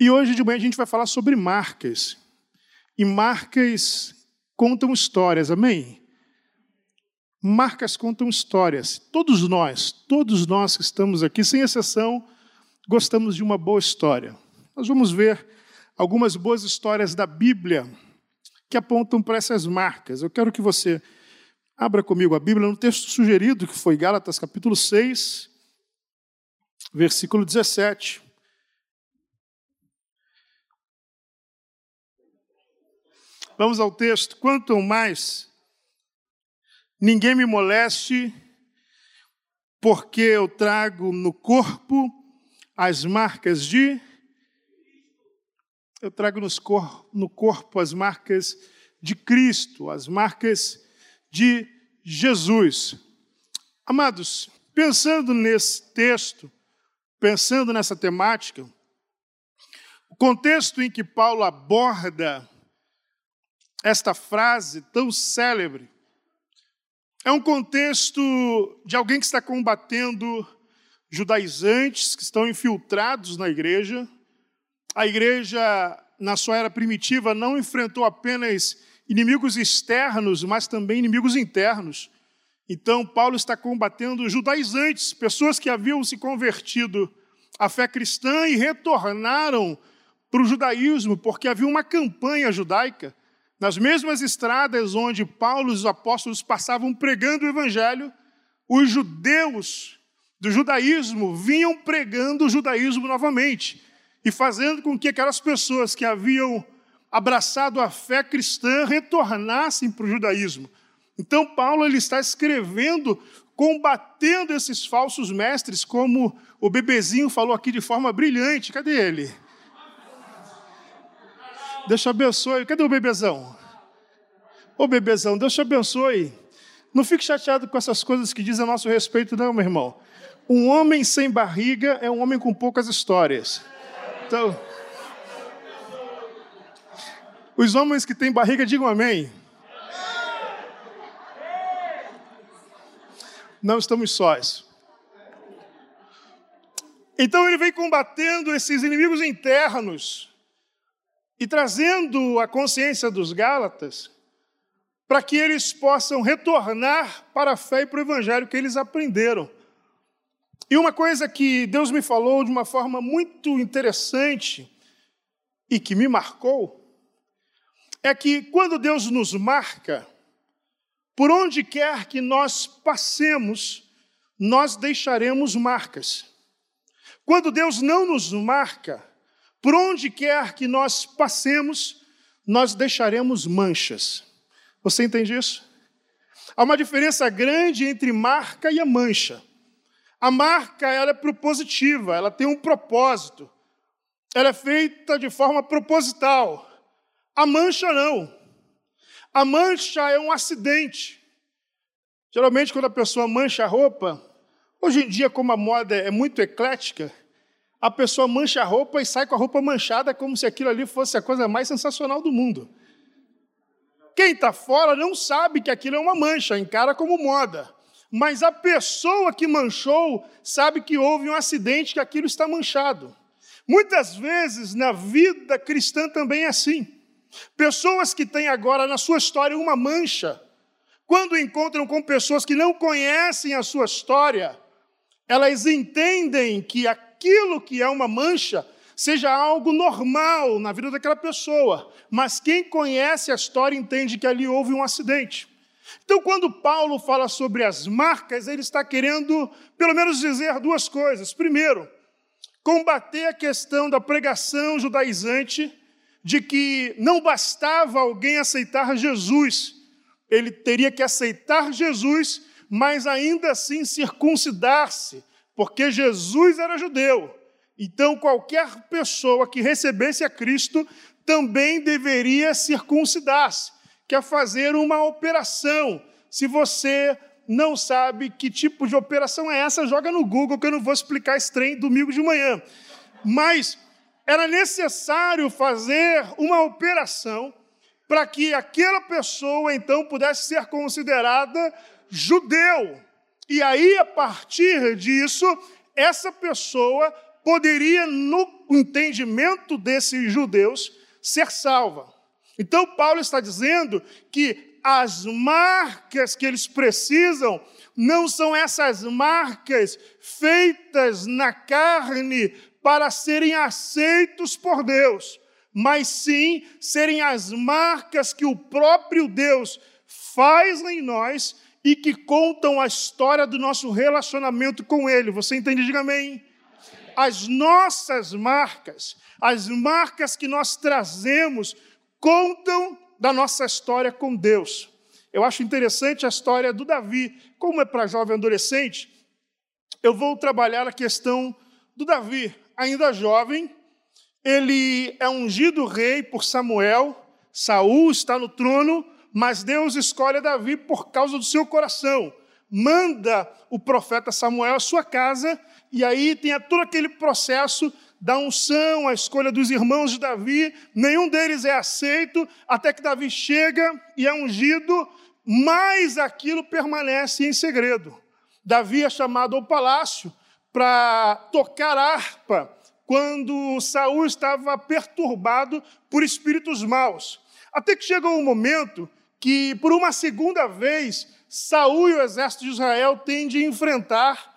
E hoje de manhã a gente vai falar sobre marcas. E marcas contam histórias, amém? Marcas contam histórias. Todos nós, todos nós que estamos aqui, sem exceção, gostamos de uma boa história. Nós vamos ver algumas boas histórias da Bíblia que apontam para essas marcas. Eu quero que você abra comigo a Bíblia no texto sugerido, que foi Gálatas capítulo 6, versículo 17. Vamos ao texto. Quanto mais ninguém me moleste, porque eu trago no corpo as marcas de. Eu trago cor, no corpo as marcas de Cristo, as marcas de Jesus. Amados, pensando nesse texto, pensando nessa temática, o contexto em que Paulo aborda esta frase tão célebre é um contexto de alguém que está combatendo judaizantes que estão infiltrados na igreja. A igreja, na sua era primitiva, não enfrentou apenas inimigos externos, mas também inimigos internos. Então, Paulo está combatendo judaizantes, pessoas que haviam se convertido à fé cristã e retornaram para o judaísmo, porque havia uma campanha judaica. Nas mesmas estradas onde Paulo e os apóstolos passavam pregando o evangelho, os judeus do judaísmo vinham pregando o judaísmo novamente e fazendo com que aquelas pessoas que haviam abraçado a fé cristã retornassem para o judaísmo. Então Paulo ele está escrevendo combatendo esses falsos mestres, como o bebezinho falou aqui de forma brilhante. Cadê ele? Deus te abençoe. Cadê o bebezão? Ô bebezão, Deus te abençoe. Não fique chateado com essas coisas que dizem a nosso respeito, não, meu irmão. Um homem sem barriga é um homem com poucas histórias. Então, os homens que têm barriga, digam amém. Não estamos sós. Então ele vem combatendo esses inimigos internos e trazendo a consciência dos Gálatas para que eles possam retornar para a fé e para o evangelho que eles aprenderam. E uma coisa que Deus me falou de uma forma muito interessante e que me marcou é que quando Deus nos marca, por onde quer que nós passemos, nós deixaremos marcas. Quando Deus não nos marca, por onde quer que nós passemos, nós deixaremos manchas. Você entende isso? Há uma diferença grande entre marca e a mancha. A marca ela é propositiva, ela tem um propósito. Ela é feita de forma proposital. A mancha não. A mancha é um acidente. Geralmente, quando a pessoa mancha a roupa, hoje em dia, como a moda é muito eclética, a pessoa mancha a roupa e sai com a roupa manchada como se aquilo ali fosse a coisa mais sensacional do mundo. Quem está fora não sabe que aquilo é uma mancha, encara como moda mas a pessoa que manchou sabe que houve um acidente, que aquilo está manchado. Muitas vezes na vida cristã também é assim. Pessoas que têm agora na sua história uma mancha, quando encontram com pessoas que não conhecem a sua história, elas entendem que aquilo que é uma mancha seja algo normal na vida daquela pessoa, mas quem conhece a história entende que ali houve um acidente. Então, quando Paulo fala sobre as marcas, ele está querendo, pelo menos, dizer duas coisas. Primeiro, combater a questão da pregação judaizante de que não bastava alguém aceitar Jesus, ele teria que aceitar Jesus, mas ainda assim circuncidar-se, porque Jesus era judeu. Então, qualquer pessoa que recebesse a Cristo também deveria circuncidar-se quer fazer uma operação. Se você não sabe que tipo de operação é essa, joga no Google que eu não vou explicar esse trem domingo de manhã. Mas era necessário fazer uma operação para que aquela pessoa então pudesse ser considerada judeu. E aí, a partir disso, essa pessoa poderia, no entendimento desses judeus ser salva. Então, Paulo está dizendo que as marcas que eles precisam não são essas marcas feitas na carne para serem aceitos por Deus, mas sim serem as marcas que o próprio Deus faz em nós e que contam a história do nosso relacionamento com Ele. Você entende? Diga amém. As nossas marcas, as marcas que nós trazemos, contam da nossa história com Deus. Eu acho interessante a história do Davi. Como é para jovem adolescente, eu vou trabalhar a questão do Davi. Ainda jovem, ele é ungido rei por Samuel, Saul está no trono, mas Deus escolhe Davi por causa do seu coração. Manda o profeta Samuel à sua casa, e aí tem todo aquele processo da unção, a escolha dos irmãos de Davi, nenhum deles é aceito, até que Davi chega e é ungido, mas aquilo permanece em segredo. Davi é chamado ao palácio para tocar harpa quando Saul estava perturbado por espíritos maus. Até que chegou um momento que, por uma segunda vez, Saul e o exército de Israel têm de enfrentar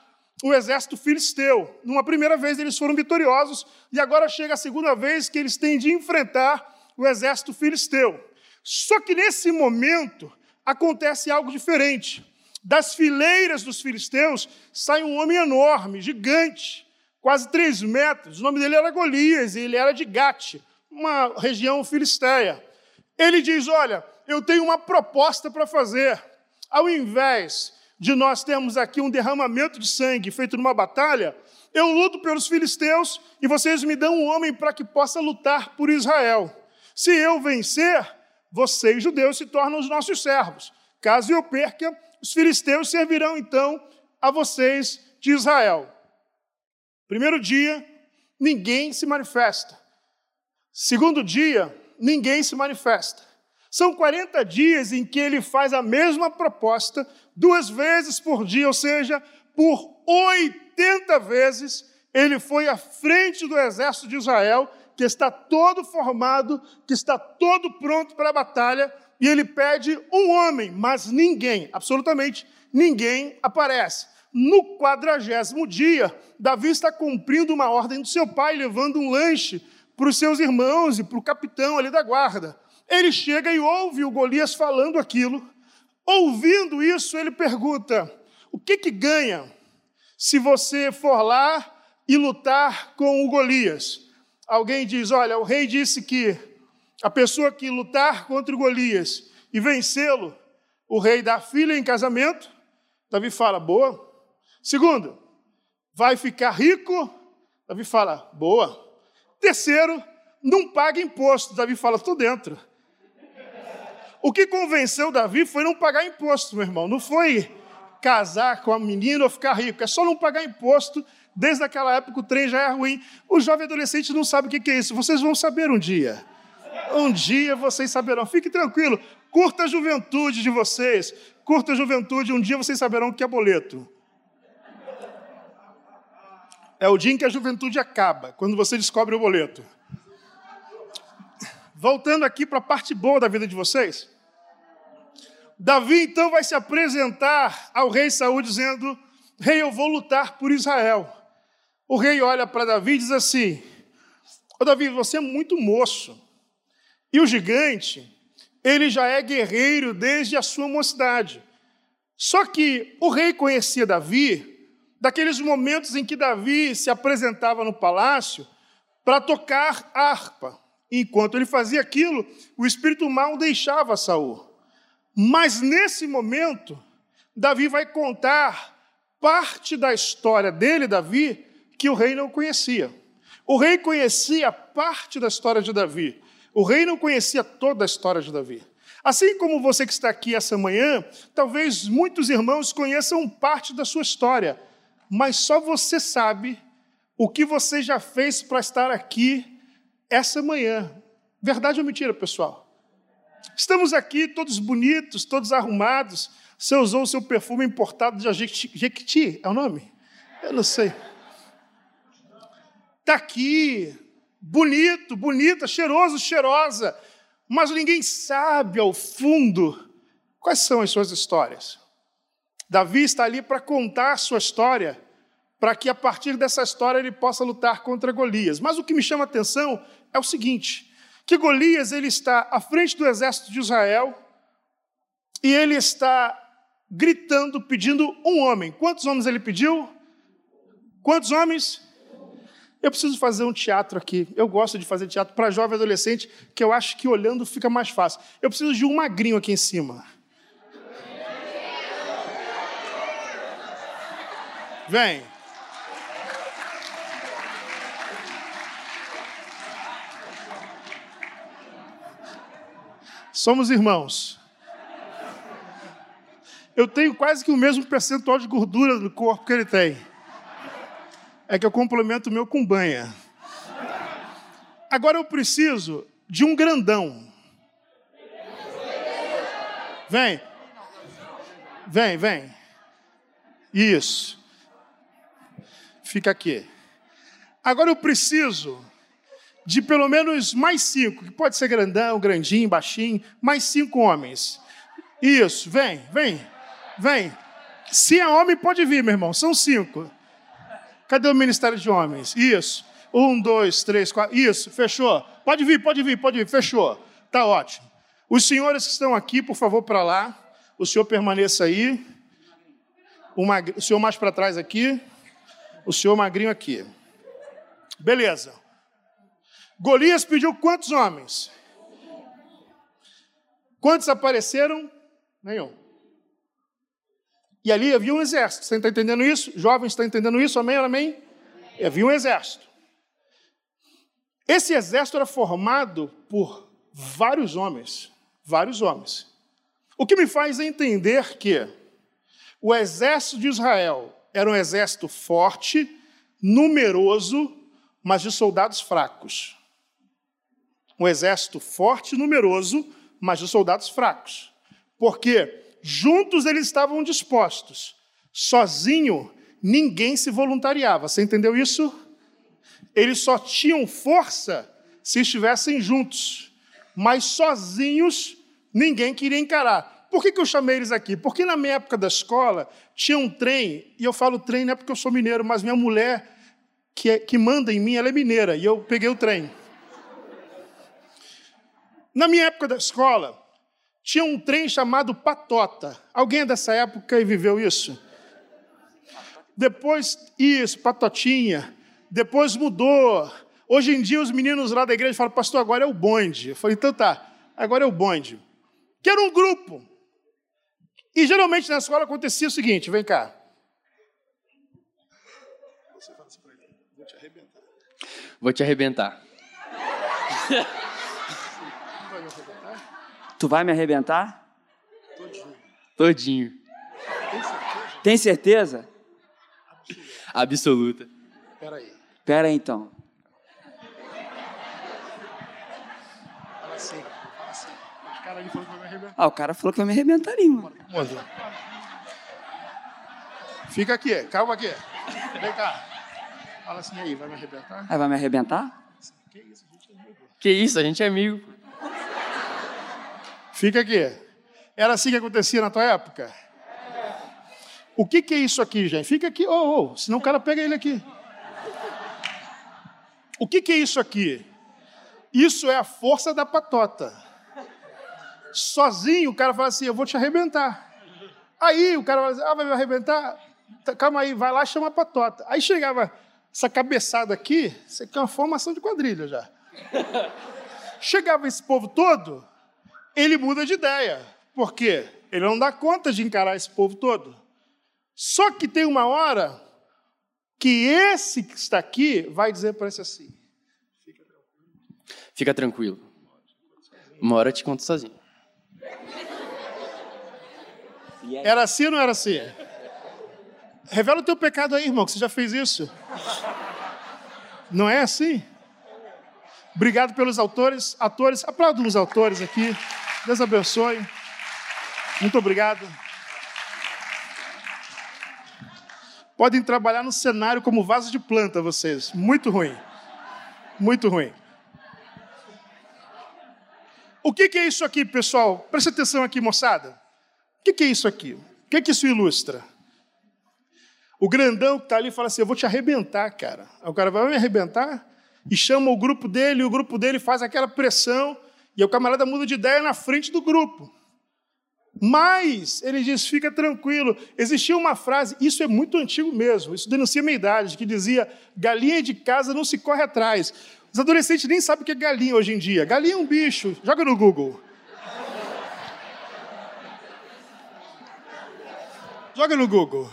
o exército filisteu. Numa primeira vez eles foram vitoriosos, e agora chega a segunda vez que eles têm de enfrentar o exército filisteu. Só que nesse momento acontece algo diferente. Das fileiras dos filisteus sai um homem enorme, gigante, quase três metros. O nome dele era Golias, e ele era de Gate, uma região filisteia. Ele diz: Olha, eu tenho uma proposta para fazer. Ao invés de nós termos aqui um derramamento de sangue feito numa batalha, eu luto pelos filisteus e vocês me dão um homem para que possa lutar por Israel. Se eu vencer, vocês, judeus, se tornam os nossos servos. Caso eu perca, os filisteus servirão então a vocês de Israel. Primeiro dia, ninguém se manifesta. Segundo dia, ninguém se manifesta. São 40 dias em que ele faz a mesma proposta, duas vezes por dia, ou seja, por 80 vezes, ele foi à frente do exército de Israel, que está todo formado, que está todo pronto para a batalha, e ele pede um homem, mas ninguém, absolutamente ninguém aparece. No quadragésimo dia, Davi está cumprindo uma ordem do seu pai, levando um lanche para os seus irmãos e para o capitão ali da guarda. Ele chega e ouve o Golias falando aquilo. Ouvindo isso, ele pergunta: o que que ganha se você for lá e lutar com o Golias? Alguém diz: olha, o rei disse que a pessoa que lutar contra o Golias e vencê-lo, o rei dá filha em casamento. Davi fala: boa. Segundo, vai ficar rico. Davi fala: boa. Terceiro, não paga imposto. Davi fala: estou dentro. O que convenceu Davi foi não pagar imposto, meu irmão. Não foi casar com a menina ou ficar rico. É só não pagar imposto. Desde aquela época o trem já é ruim. O jovem adolescente não sabe o que é isso. Vocês vão saber um dia. Um dia vocês saberão. Fique tranquilo. Curta a juventude de vocês. Curta a juventude. Um dia vocês saberão o que é boleto. É o dia em que a juventude acaba, quando você descobre o boleto. Voltando aqui para a parte boa da vida de vocês. Davi então vai se apresentar ao rei Saul dizendo: Rei, eu vou lutar por Israel. O rei olha para Davi e diz assim: Ô Davi, você é muito moço. E o gigante, ele já é guerreiro desde a sua mocidade. Só que o rei conhecia Davi daqueles momentos em que Davi se apresentava no palácio para tocar harpa. Enquanto ele fazia aquilo, o espírito mal deixava Saul. Mas nesse momento, Davi vai contar parte da história dele, Davi, que o rei não conhecia. O rei conhecia parte da história de Davi. O rei não conhecia toda a história de Davi. Assim como você que está aqui essa manhã, talvez muitos irmãos conheçam parte da sua história, mas só você sabe o que você já fez para estar aqui essa manhã. Verdade ou mentira, pessoal? Estamos aqui todos bonitos, todos arrumados. Você usou o seu perfume importado de Jequiti, é o nome? Eu não sei. Está aqui bonito, bonita, cheiroso, cheirosa, mas ninguém sabe ao fundo quais são as suas histórias. Davi está ali para contar a sua história, para que a partir dessa história ele possa lutar contra Golias. Mas o que me chama a atenção é o seguinte: que Golias ele está à frente do exército de Israel e ele está gritando, pedindo um homem. Quantos homens ele pediu? Quantos homens? Eu preciso fazer um teatro aqui. Eu gosto de fazer teatro para jovem adolescente, que eu acho que olhando fica mais fácil. Eu preciso de um magrinho aqui em cima. Vem. Somos irmãos. Eu tenho quase que o mesmo percentual de gordura no corpo que ele tem. É que eu complemento o meu com banha. Agora eu preciso de um grandão. Vem. Vem, vem. Isso. Fica aqui. Agora eu preciso de pelo menos mais cinco, que pode ser grandão, grandinho, baixinho, mais cinco homens. Isso, vem, vem, vem. Se é homem, pode vir, meu irmão, são cinco. Cadê o ministério de homens? Isso. Um, dois, três, quatro. Isso, fechou. Pode vir, pode vir, pode vir, fechou. Tá ótimo. Os senhores que estão aqui, por favor, para lá. O senhor permaneça aí. O, senhor mais para trás aqui. O senhor magrinho aqui. Beleza. Golias pediu quantos homens? Quantos apareceram? Nenhum. E ali havia um exército. Você está entendendo isso? Jovens, está entendendo isso? Amém? Amém? E havia um exército. Esse exército era formado por vários homens. Vários homens. O que me faz entender que o exército de Israel era um exército forte, numeroso, mas de soldados fracos. Um exército forte e numeroso, mas de soldados fracos. Porque juntos eles estavam dispostos. Sozinho, ninguém se voluntariava. Você entendeu isso? Eles só tinham força se estivessem juntos. Mas sozinhos, ninguém queria encarar. Por que, que eu chamei eles aqui? Porque na minha época da escola tinha um trem, e eu falo trem não é porque eu sou mineiro, mas minha mulher que, é, que manda em mim, ela é mineira, e eu peguei o trem. Na minha época da escola, tinha um trem chamado Patota. Alguém é dessa época e viveu isso? Depois, isso, Patotinha. Depois mudou. Hoje em dia, os meninos lá da igreja falam, pastor, agora é o bonde. Eu falei, então tá, agora é o bonde. Que era um grupo. E geralmente na escola acontecia o seguinte: vem cá. Você fala assim pra ele, vou te arrebentar. Vou te arrebentar. Tu vai me arrebentar? Todinho. Todinho. Tem certeza? Absoluta. Espera aí. Espera aí, então. Fala assim. Fala assim. O cara ali falou que vai me arrebentar. Ah, o cara falou que vai me arrebentar ali, mano. Fica aqui, calma aqui. Vem cá. Fala assim aí, vai me arrebentar? Aí vai me arrebentar? Que isso, a gente é amigo. Que isso, a gente é amigo. Fica aqui. Era assim que acontecia na tua época? O que, que é isso aqui, gente? Fica aqui, oh, oh, senão o cara pega ele aqui. O que, que é isso aqui? Isso é a força da patota. Sozinho o cara fala assim: Eu vou te arrebentar. Aí o cara fala assim: Ah, vai me arrebentar? Tá, calma aí, vai lá chama a patota. Aí chegava essa cabeçada aqui, isso aqui é uma formação de quadrilha já. Chegava esse povo todo, ele muda de ideia. Por quê? Ele não dá conta de encarar esse povo todo. Só que tem uma hora que esse que está aqui vai dizer para esse assim: Fica tranquilo. Uma hora eu te conto sozinho. Era assim ou não era assim? Revela o teu pecado aí, irmão, que você já fez isso. Não é assim? Obrigado pelos autores, atores. Aplaudam os autores aqui. Deus abençoe. Muito obrigado. Podem trabalhar no cenário como vaso de planta, vocês. Muito ruim. Muito ruim. O que, que é isso aqui, pessoal? Presta atenção aqui, moçada. O que, que é isso aqui? O que, que isso ilustra? O grandão que está ali fala assim: Eu vou te arrebentar, cara. O cara vai me arrebentar e chama o grupo dele, e o grupo dele faz aquela pressão, e o camarada muda de ideia na frente do grupo. Mas, ele diz, fica tranquilo. Existia uma frase, isso é muito antigo mesmo, isso denuncia minha idade, que dizia: galinha de casa não se corre atrás. Os adolescentes nem sabem o que é galinha hoje em dia. Galinha é um bicho, joga no Google. Joga no Google.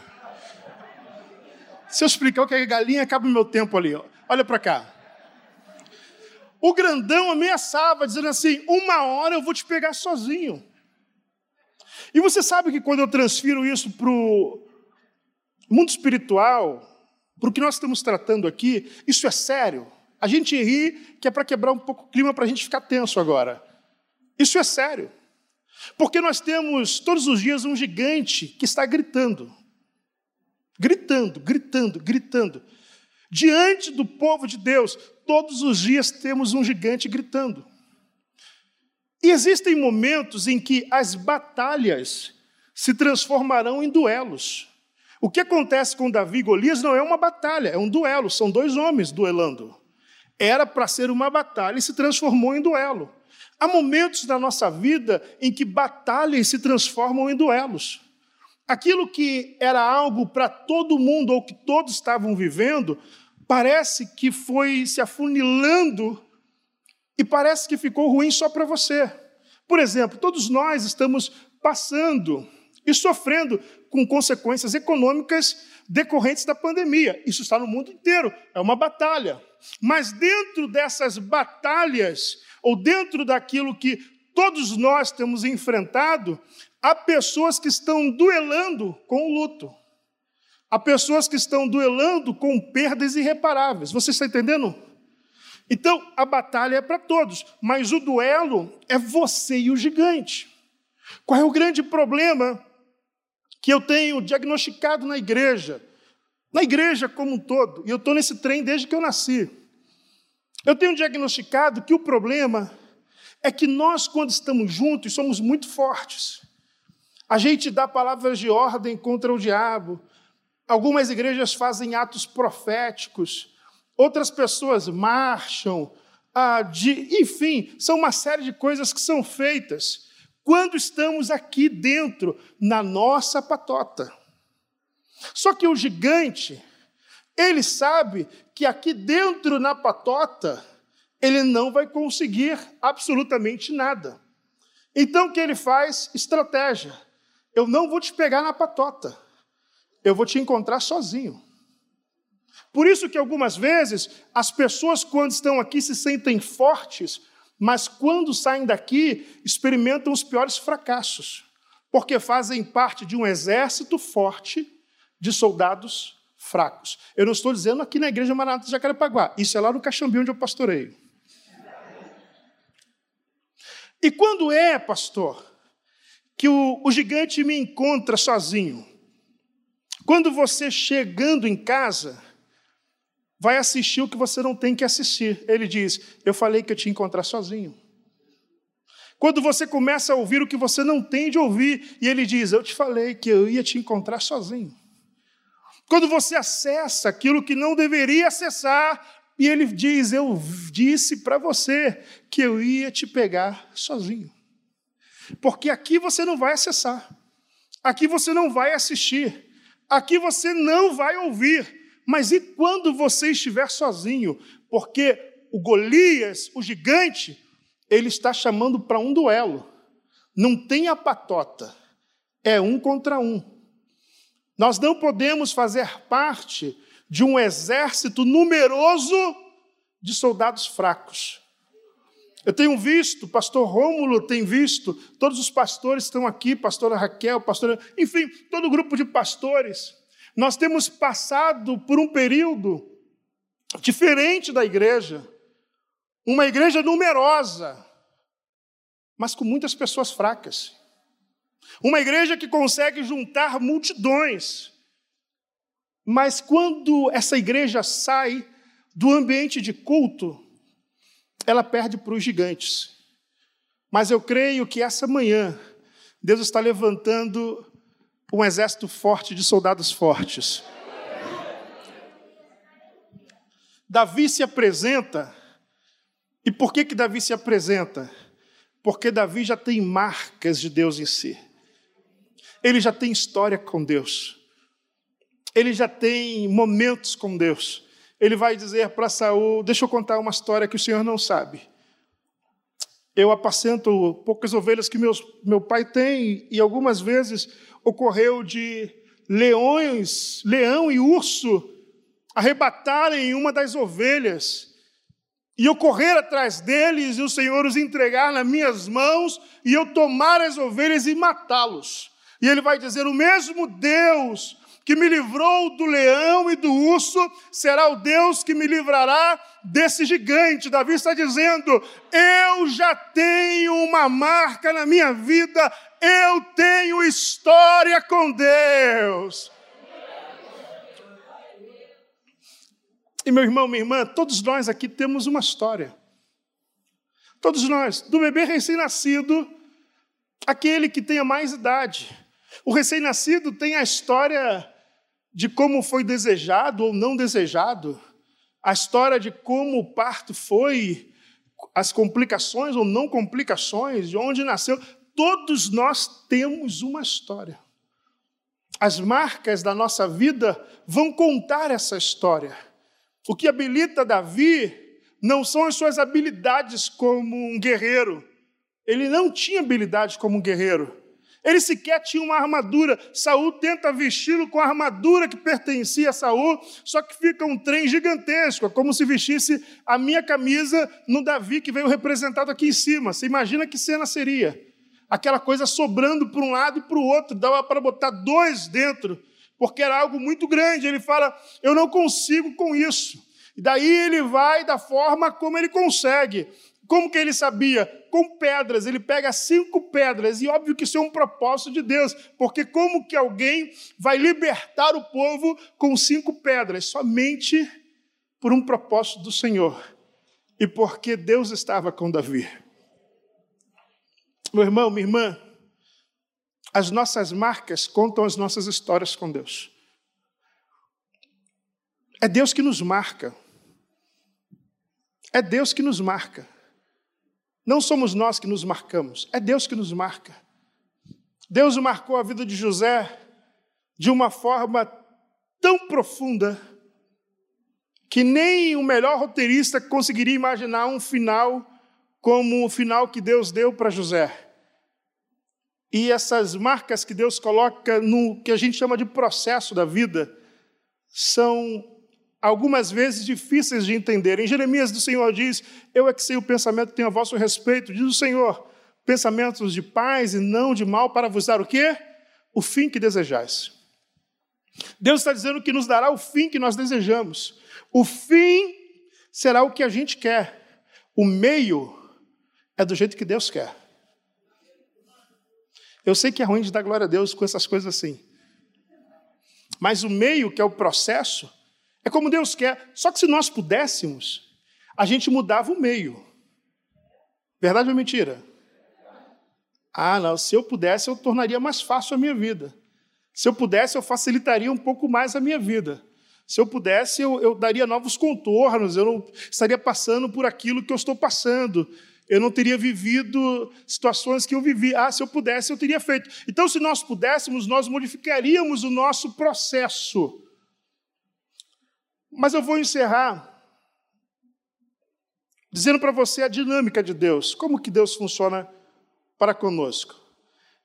Se eu explicar o que é galinha, acaba o meu tempo ali. Olha para cá. O grandão ameaçava, dizendo assim: uma hora eu vou te pegar sozinho. E você sabe que quando eu transfiro isso para o mundo espiritual, para o que nós estamos tratando aqui, isso é sério. A gente ri que é para quebrar um pouco o clima para a gente ficar tenso agora. Isso é sério. Porque nós temos todos os dias um gigante que está gritando. Gritando, gritando, gritando. Diante do povo de Deus, todos os dias temos um gigante gritando. E existem momentos em que as batalhas se transformarão em duelos. O que acontece com Davi e Golias não é uma batalha, é um duelo, são dois homens duelando. Era para ser uma batalha e se transformou em duelo. Há momentos na nossa vida em que batalhas se transformam em duelos. Aquilo que era algo para todo mundo ou que todos estavam vivendo, parece que foi se afunilando e parece que ficou ruim só para você. Por exemplo, todos nós estamos passando e sofrendo com consequências econômicas decorrentes da pandemia. Isso está no mundo inteiro, é uma batalha. Mas dentro dessas batalhas, ou dentro daquilo que todos nós temos enfrentado, há pessoas que estão duelando com o luto. Há pessoas que estão duelando com perdas irreparáveis. Você está entendendo? Então, a batalha é para todos, mas o duelo é você e o gigante. Qual é o grande problema que eu tenho diagnosticado na igreja? Na igreja como um todo, e eu estou nesse trem desde que eu nasci. Eu tenho diagnosticado que o problema é que nós, quando estamos juntos, somos muito fortes. A gente dá palavras de ordem contra o diabo. Algumas igrejas fazem atos proféticos outras pessoas marcham, ah, de, enfim, são uma série de coisas que são feitas quando estamos aqui dentro, na nossa patota. Só que o gigante, ele sabe que aqui dentro na patota, ele não vai conseguir absolutamente nada. Então o que ele faz? Estratégia. Eu não vou te pegar na patota, eu vou te encontrar sozinho. Por isso que algumas vezes as pessoas, quando estão aqui, se sentem fortes, mas quando saem daqui, experimentam os piores fracassos, porque fazem parte de um exército forte de soldados fracos. Eu não estou dizendo aqui na Igreja Maranata de Jacarepaguá, isso é lá no Caxambi onde eu pastoreio. E quando é, pastor, que o, o gigante me encontra sozinho? Quando você chegando em casa, vai assistir o que você não tem que assistir. Ele diz: Eu falei que eu te encontrar sozinho. Quando você começa a ouvir o que você não tem de ouvir, e ele diz: Eu te falei que eu ia te encontrar sozinho. Quando você acessa aquilo que não deveria acessar, e ele diz: Eu disse para você que eu ia te pegar sozinho. Porque aqui você não vai acessar, aqui você não vai assistir, aqui você não vai ouvir, mas e quando você estiver sozinho? Porque o Golias, o gigante, ele está chamando para um duelo. Não tem a patota, é um contra um. Nós não podemos fazer parte de um exército numeroso de soldados fracos. Eu tenho visto, pastor Rômulo tem visto, todos os pastores estão aqui, pastora Raquel, pastora, enfim, todo o grupo de pastores. Nós temos passado por um período diferente da igreja, uma igreja numerosa, mas com muitas pessoas fracas. Uma igreja que consegue juntar multidões. Mas quando essa igreja sai do ambiente de culto, ela perde para os gigantes. Mas eu creio que essa manhã, Deus está levantando um exército forte de soldados fortes. Davi se apresenta, e por que, que Davi se apresenta? Porque Davi já tem marcas de Deus em si. Ele já tem história com Deus. Ele já tem momentos com Deus. Ele vai dizer para Saul: Deixa eu contar uma história que o Senhor não sabe. Eu apacento poucas ovelhas que meus, meu pai tem, e algumas vezes ocorreu de leões, leão e urso arrebatarem uma das ovelhas e eu correr atrás deles e o Senhor os entregar nas minhas mãos e eu tomar as ovelhas e matá-los. E ele vai dizer: O mesmo Deus que me livrou do leão e do urso será o Deus que me livrará desse gigante. Davi está dizendo: Eu já tenho uma marca na minha vida, eu tenho história com Deus. E meu irmão, minha irmã, todos nós aqui temos uma história. Todos nós, do bebê recém-nascido, aquele que tenha mais idade. O recém-nascido tem a história de como foi desejado ou não desejado, a história de como o parto foi, as complicações ou não complicações, de onde nasceu. Todos nós temos uma história. As marcas da nossa vida vão contar essa história. O que habilita Davi não são as suas habilidades como um guerreiro. Ele não tinha habilidade como um guerreiro. Ele sequer tinha uma armadura. Saul tenta vesti-lo com a armadura que pertencia a Saul, só que fica um trem gigantesco, é como se vestisse a minha camisa no Davi que veio representado aqui em cima. Você imagina que cena seria? Aquela coisa sobrando para um lado e para o outro, dava para botar dois dentro, porque era algo muito grande. Ele fala: Eu não consigo com isso. E daí ele vai da forma como ele consegue. Como que ele sabia? Com pedras. Ele pega cinco pedras, e óbvio que isso é um propósito de Deus, porque como que alguém vai libertar o povo com cinco pedras? Somente por um propósito do Senhor. E porque Deus estava com Davi. Meu irmão, minha irmã, as nossas marcas contam as nossas histórias com Deus. É Deus que nos marca. É Deus que nos marca. Não somos nós que nos marcamos, é Deus que nos marca. Deus marcou a vida de José de uma forma tão profunda que nem o melhor roteirista conseguiria imaginar um final como o final que Deus deu para José. E essas marcas que Deus coloca no que a gente chama de processo da vida são algumas vezes difíceis de entender. Em Jeremias, do Senhor diz: Eu é que sei o pensamento que tenho a vosso respeito, diz o Senhor, pensamentos de paz e não de mal, para vos dar o quê? O fim que desejais. Deus está dizendo que nos dará o fim que nós desejamos. O fim será o que a gente quer. O meio é do jeito que Deus quer. Eu sei que é ruim de dar glória a Deus com essas coisas assim. Mas o meio, que é o processo, é como Deus quer. Só que se nós pudéssemos, a gente mudava o meio. Verdade ou mentira? Ah, não. Se eu pudesse, eu tornaria mais fácil a minha vida. Se eu pudesse, eu facilitaria um pouco mais a minha vida. Se eu pudesse, eu, eu daria novos contornos, eu não estaria passando por aquilo que eu estou passando. Eu não teria vivido situações que eu vivi. Ah, se eu pudesse, eu teria feito. Então, se nós pudéssemos, nós modificaríamos o nosso processo. Mas eu vou encerrar dizendo para você a dinâmica de Deus, como que Deus funciona para conosco.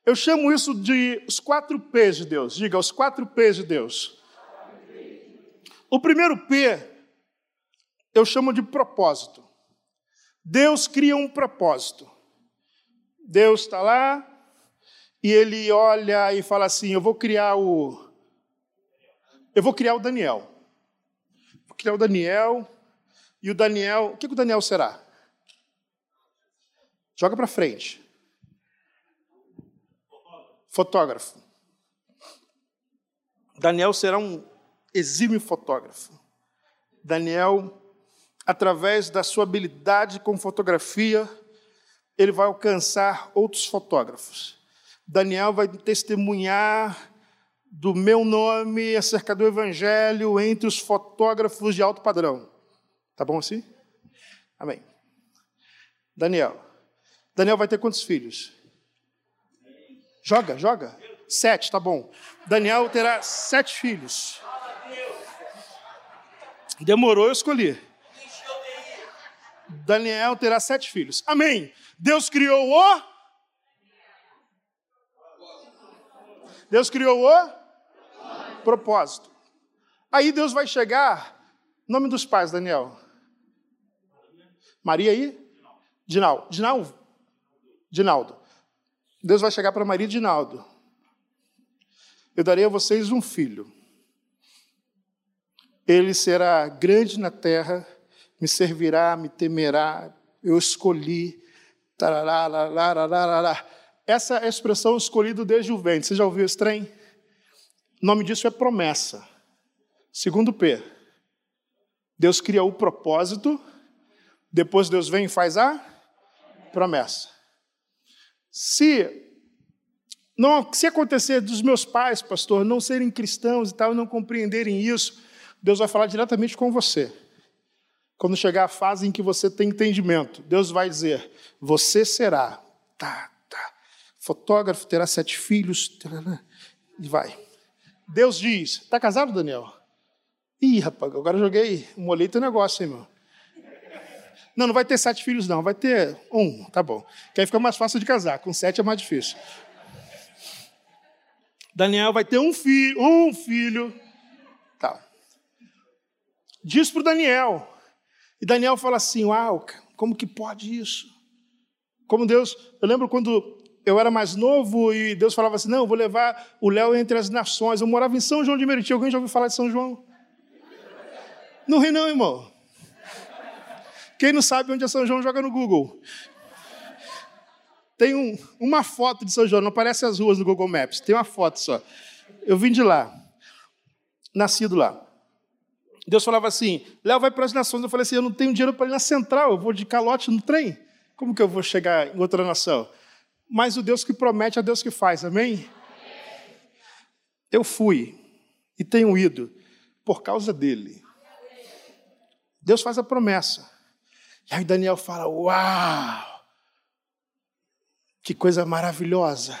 Eu chamo isso de os quatro P's de Deus. Diga, os quatro P's de Deus. O primeiro P eu chamo de propósito. Deus cria um propósito. Deus está lá e ele olha e fala assim: Eu vou criar o. Eu vou criar o Daniel que é o Daniel. E o Daniel, o que, que o Daniel será? Joga para frente. Fotógrafo. Daniel será um exímio fotógrafo. Daniel através da sua habilidade com fotografia, ele vai alcançar outros fotógrafos. Daniel vai testemunhar do meu nome acerca do evangelho entre os fotógrafos de alto padrão. Tá bom assim? Amém. Daniel. Daniel vai ter quantos filhos? Joga, joga. Sete, tá bom. Daniel terá sete filhos. Demorou, eu escolhi. Daniel terá sete filhos. Amém. Deus criou o. Deus criou o propósito. Aí Deus vai chegar. Nome dos pais, Daniel. Maria e Dinaldo. Dinaldo. Dinaldo. Deus vai chegar para Maria e Dinaldo. Eu darei a vocês um filho. Ele será grande na terra, me servirá, me temerá. Eu escolhi. Essa é a expressão escolhido desde o ventre. Você já ouviu esse trem? O nome disso é promessa. Segundo P. Deus cria o propósito, depois Deus vem e faz a promessa. Se não, se acontecer dos meus pais, pastor, não serem cristãos e tal, não compreenderem isso, Deus vai falar diretamente com você. Quando chegar a fase em que você tem entendimento, Deus vai dizer: Você será, tá, fotógrafo, terá sete filhos, e vai. Deus diz: Está casado, Daniel? Ih, rapaz, agora joguei, molhei teu negócio, hein, meu? Não, não vai ter sete filhos, não, vai ter um, tá bom. Que aí fica mais fácil de casar, com sete é mais difícil. Daniel vai ter um filho, um filho. Tá. Diz para Daniel. E Daniel fala assim: Uau, como que pode isso? Como Deus. Eu lembro quando eu era mais novo e Deus falava assim: Não, vou levar o Léo entre as nações. Eu morava em São João de Meriti. Alguém já ouviu falar de São João? Não ri, não, irmão. Quem não sabe onde é São João, joga no Google. Tem um, uma foto de São João, não aparece as ruas do Google Maps, tem uma foto só. Eu vim de lá, nascido lá. Deus falava assim: Léo vai para as nações. Eu falei assim: eu não tenho dinheiro para ir na central, eu vou de calote no trem. Como que eu vou chegar em outra nação? Mas o Deus que promete é Deus que faz, amém? Eu fui e tenho ido por causa dele. Deus faz a promessa. E aí Daniel fala: Uau! Que coisa maravilhosa.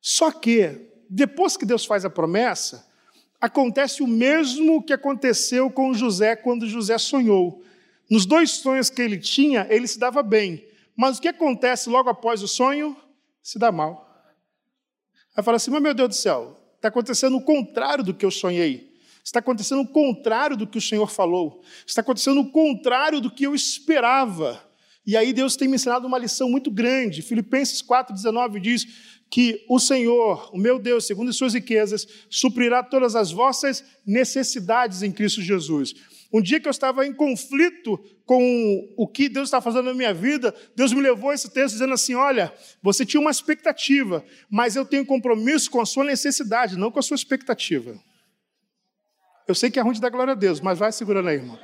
Só que, depois que Deus faz a promessa, acontece o mesmo que aconteceu com José quando José sonhou. Nos dois sonhos que ele tinha, ele se dava bem. Mas o que acontece logo após o sonho? Se dá mal. Aí fala assim: Mas meu Deus do céu, está acontecendo o contrário do que eu sonhei. Está acontecendo o contrário do que o Senhor falou. Está acontecendo o contrário do que eu esperava. E aí Deus tem me ensinado uma lição muito grande. Filipenses 4,19 diz que o Senhor, o meu Deus, segundo as suas riquezas, suprirá todas as vossas necessidades em Cristo Jesus. Um dia que eu estava em conflito com o que Deus está fazendo na minha vida, Deus me levou a esse texto dizendo assim: Olha, você tinha uma expectativa, mas eu tenho compromisso com a sua necessidade, não com a sua expectativa. Eu sei que é ruim de dar glória a Deus, mas vai segurando aí, irmão.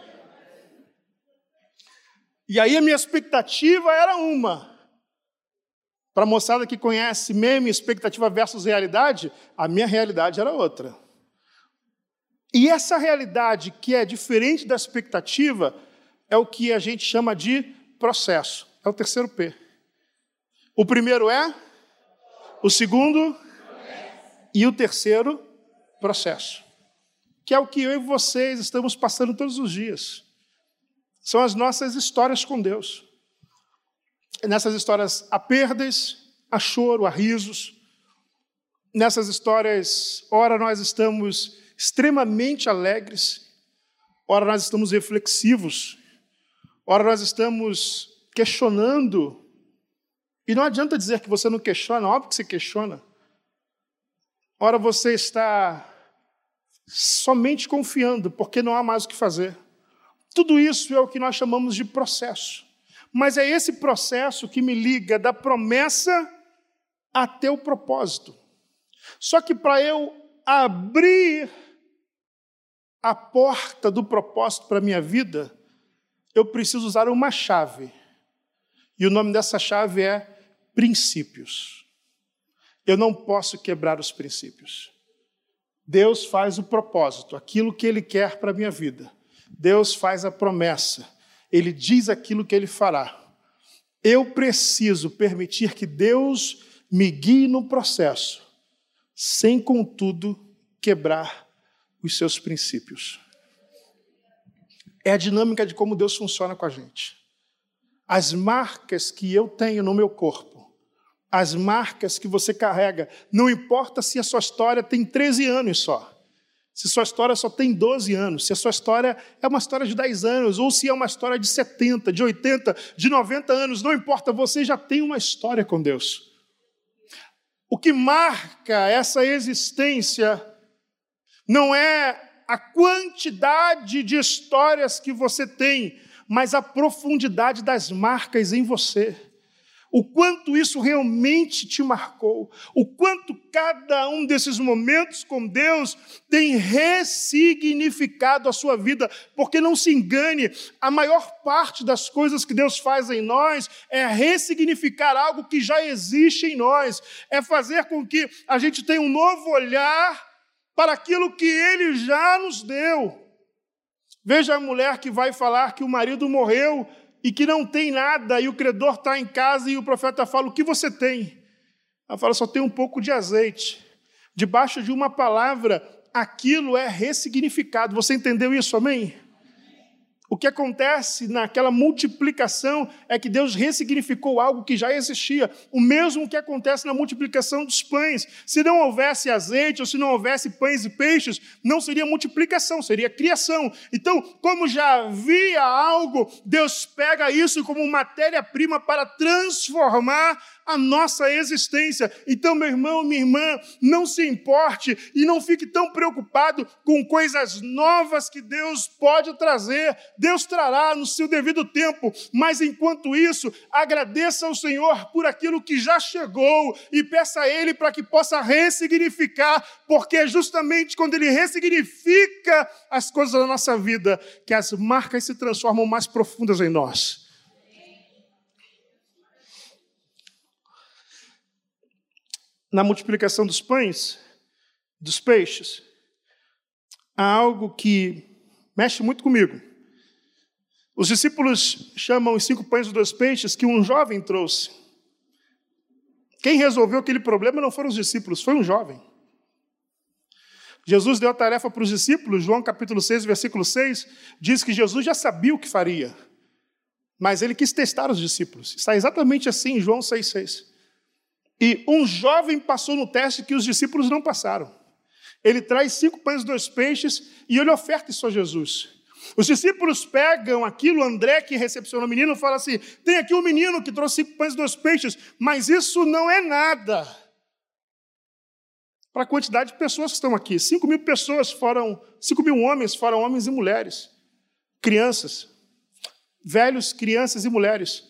E aí a minha expectativa era uma. Para a moçada que conhece meme, expectativa versus realidade, a minha realidade era outra. E essa realidade que é diferente da expectativa é o que a gente chama de processo. É o terceiro P. O primeiro é, o segundo e o terceiro, processo que é o que eu e vocês estamos passando todos os dias. São as nossas histórias com Deus. Nessas histórias há perdas, há choro, há risos. Nessas histórias, ora nós estamos extremamente alegres, ora nós estamos reflexivos, ora nós estamos questionando. E não adianta dizer que você não questiona, óbvio que você questiona. Ora você está somente confiando, porque não há mais o que fazer. Tudo isso é o que nós chamamos de processo. Mas é esse processo que me liga da promessa até o propósito. Só que para eu abrir a porta do propósito para a minha vida, eu preciso usar uma chave. E o nome dessa chave é princípios. Eu não posso quebrar os princípios. Deus faz o propósito, aquilo que Ele quer para a minha vida. Deus faz a promessa. Ele diz aquilo que Ele fará. Eu preciso permitir que Deus me guie no processo, sem, contudo, quebrar os seus princípios. É a dinâmica de como Deus funciona com a gente. As marcas que eu tenho no meu corpo, as marcas que você carrega, não importa se a sua história tem 13 anos só, se sua história só tem 12 anos, se a sua história é uma história de 10 anos, ou se é uma história de 70, de 80, de 90 anos, não importa, você já tem uma história com Deus. O que marca essa existência não é a quantidade de histórias que você tem, mas a profundidade das marcas em você. O quanto isso realmente te marcou, o quanto cada um desses momentos com Deus tem ressignificado a sua vida, porque não se engane, a maior parte das coisas que Deus faz em nós é ressignificar algo que já existe em nós, é fazer com que a gente tenha um novo olhar para aquilo que ele já nos deu. Veja a mulher que vai falar que o marido morreu e que não tem nada, e o credor está em casa e o profeta fala: O que você tem? Ela fala: Só tem um pouco de azeite. Debaixo de uma palavra, aquilo é ressignificado. Você entendeu isso, amém? O que acontece naquela multiplicação é que Deus ressignificou algo que já existia. O mesmo que acontece na multiplicação dos pães. Se não houvesse azeite ou se não houvesse pães e peixes, não seria multiplicação, seria criação. Então, como já havia algo, Deus pega isso como matéria-prima para transformar a nossa existência. Então, meu irmão, minha irmã, não se importe e não fique tão preocupado com coisas novas que Deus pode trazer. Deus trará no seu devido tempo, mas enquanto isso, agradeça ao Senhor por aquilo que já chegou e peça a Ele para que possa ressignificar, porque é justamente quando Ele ressignifica as coisas da nossa vida que as marcas se transformam mais profundas em nós. Na multiplicação dos pães, dos peixes, há algo que mexe muito comigo. Os discípulos chamam os cinco pães e dois peixes que um jovem trouxe. Quem resolveu aquele problema não foram os discípulos, foi um jovem. Jesus deu a tarefa para os discípulos, João capítulo 6, versículo 6, diz que Jesus já sabia o que faria, mas ele quis testar os discípulos. Está exatamente assim em João 6,6. E um jovem passou no teste que os discípulos não passaram. Ele traz cinco pães e dois peixes e ele oferta isso a Jesus. Os discípulos pegam aquilo, André, que recepciona o menino, fala assim: tem aqui um menino que trouxe cinco pães e dois peixes, mas isso não é nada. Para a quantidade de pessoas que estão aqui. Cinco mil pessoas foram, cinco mil homens foram homens e mulheres, crianças, velhos, crianças e mulheres.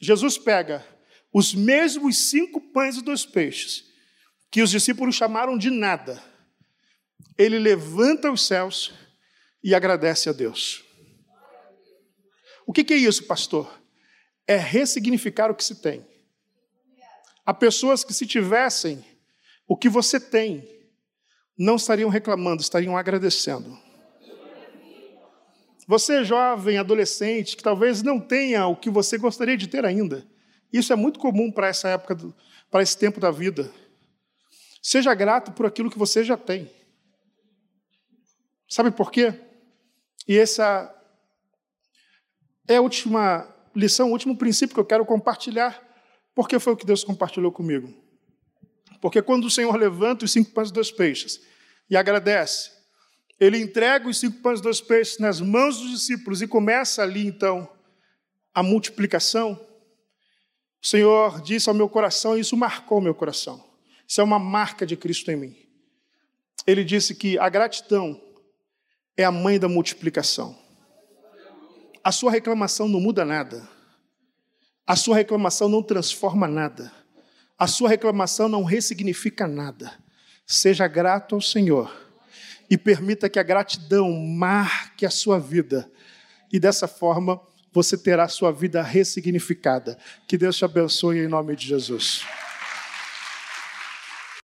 Jesus pega os mesmos cinco pães e dois peixes, que os discípulos chamaram de nada, ele levanta os céus e agradece a Deus. O que é isso, pastor? É ressignificar o que se tem. Há pessoas que, se tivessem o que você tem, não estariam reclamando, estariam agradecendo. Você, jovem, adolescente, que talvez não tenha o que você gostaria de ter ainda, isso é muito comum para essa época, para esse tempo da vida. Seja grato por aquilo que você já tem. Sabe por quê? E essa é a última lição, o último princípio que eu quero compartilhar, porque foi o que Deus compartilhou comigo. Porque quando o Senhor levanta os cinco pães e dois peixes e agradece, ele entrega os cinco pães e dois peixes nas mãos dos discípulos e começa ali então a multiplicação. O Senhor disse ao meu coração, e isso marcou meu coração. Isso é uma marca de Cristo em mim. Ele disse que a gratidão é a mãe da multiplicação. A sua reclamação não muda nada. A sua reclamação não transforma nada. A sua reclamação não ressignifica nada. Seja grato ao Senhor e permita que a gratidão marque a sua vida e dessa forma você terá sua vida ressignificada. Que Deus te abençoe em nome de Jesus.